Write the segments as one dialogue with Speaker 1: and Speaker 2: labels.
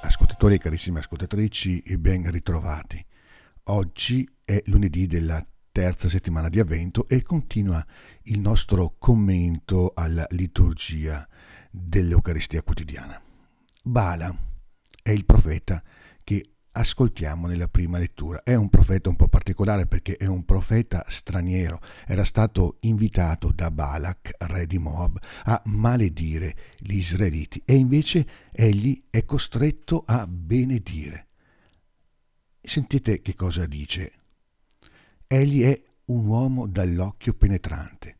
Speaker 1: ascoltatori e carissime ascoltatrici, ben ritrovati. Oggi è lunedì della terza settimana di Avvento e continua il nostro commento alla liturgia dell'Eucaristia quotidiana. Bala è il profeta ascoltiamo nella prima lettura. È un profeta un po' particolare perché è un profeta straniero. Era stato invitato da Balak, re di Moab, a maledire gli israeliti e invece egli è costretto a benedire. Sentite che cosa dice. Egli è un uomo dall'occhio penetrante.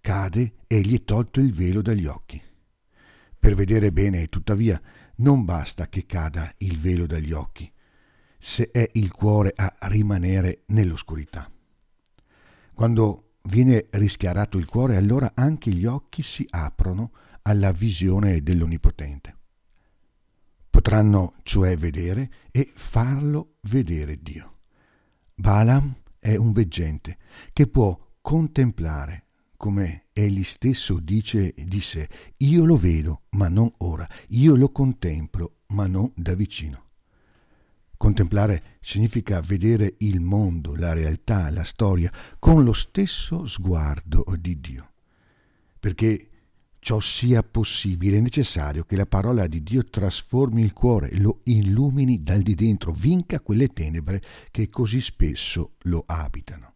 Speaker 1: Cade e gli è tolto il velo dagli occhi. Per vedere bene, tuttavia, non basta che cada il velo dagli occhi se è il cuore a rimanere nell'oscurità. Quando viene rischiarato il cuore, allora anche gli occhi si aprono alla visione dell'Onnipotente. Potranno cioè vedere e farlo vedere Dio. Balaam è un veggente che può contemplare, come egli stesso dice di sé, io lo vedo, ma non ora, io lo contemplo, ma non da vicino. Contemplare significa vedere il mondo, la realtà, la storia con lo stesso sguardo di Dio. Perché ciò sia possibile è necessario che la parola di Dio trasformi il cuore, lo illumini dal di dentro, vinca quelle tenebre che così spesso lo abitano.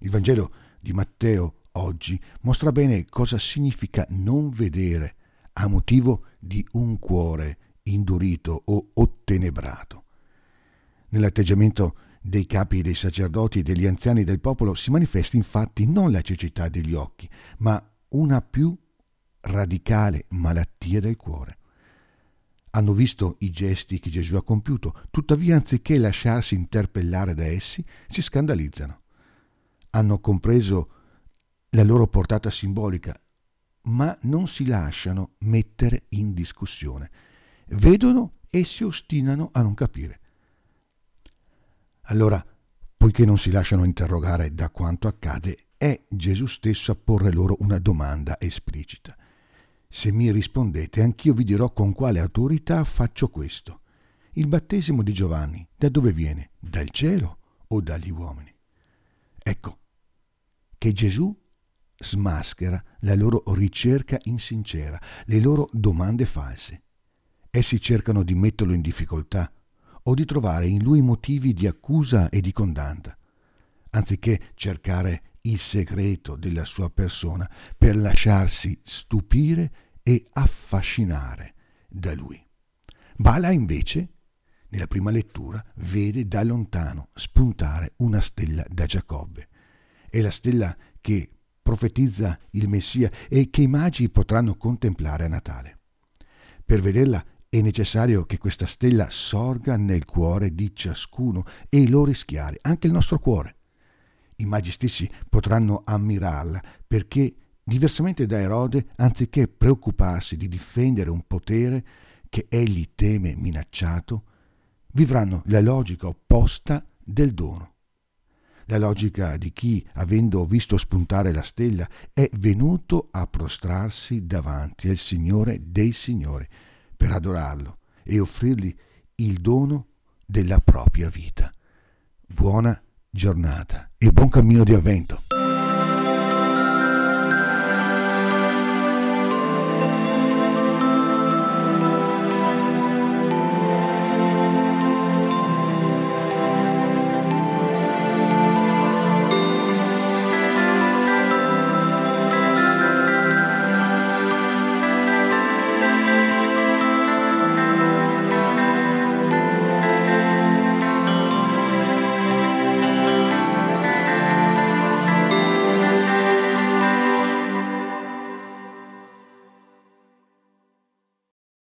Speaker 1: Il Vangelo di Matteo oggi mostra bene cosa significa non vedere a motivo di un cuore indurito o ottenebrato. Nell'atteggiamento dei capi dei sacerdoti e degli anziani del popolo si manifesta infatti non la cecità degli occhi, ma una più radicale malattia del cuore. Hanno visto i gesti che Gesù ha compiuto, tuttavia anziché lasciarsi interpellare da essi, si scandalizzano. Hanno compreso la loro portata simbolica, ma non si lasciano mettere in discussione vedono e si ostinano a non capire. Allora, poiché non si lasciano interrogare da quanto accade, è Gesù stesso a porre loro una domanda esplicita. Se mi rispondete, anch'io vi dirò con quale autorità faccio questo. Il battesimo di Giovanni, da dove viene? Dal cielo o dagli uomini? Ecco, che Gesù smaschera la loro ricerca insincera, le loro domande false. Essi cercano di metterlo in difficoltà o di trovare in lui motivi di accusa e di condanna, anziché cercare il segreto della sua persona per lasciarsi stupire e affascinare da lui. Bala invece, nella prima lettura, vede da lontano spuntare una stella da Giacobbe. È la stella che profetizza il Messia e che i magi potranno contemplare a Natale. Per vederla è necessario che questa stella sorga nel cuore di ciascuno e lo rischiari, anche il nostro cuore. I magi stessi potranno ammirarla perché, diversamente da Erode, anziché preoccuparsi di difendere un potere che egli teme minacciato, vivranno la logica opposta del dono. La logica di chi, avendo visto spuntare la stella, è venuto a prostrarsi davanti al Signore dei Signori, per adorarlo e offrirgli il dono della propria vita. Buona giornata e buon cammino di avvento.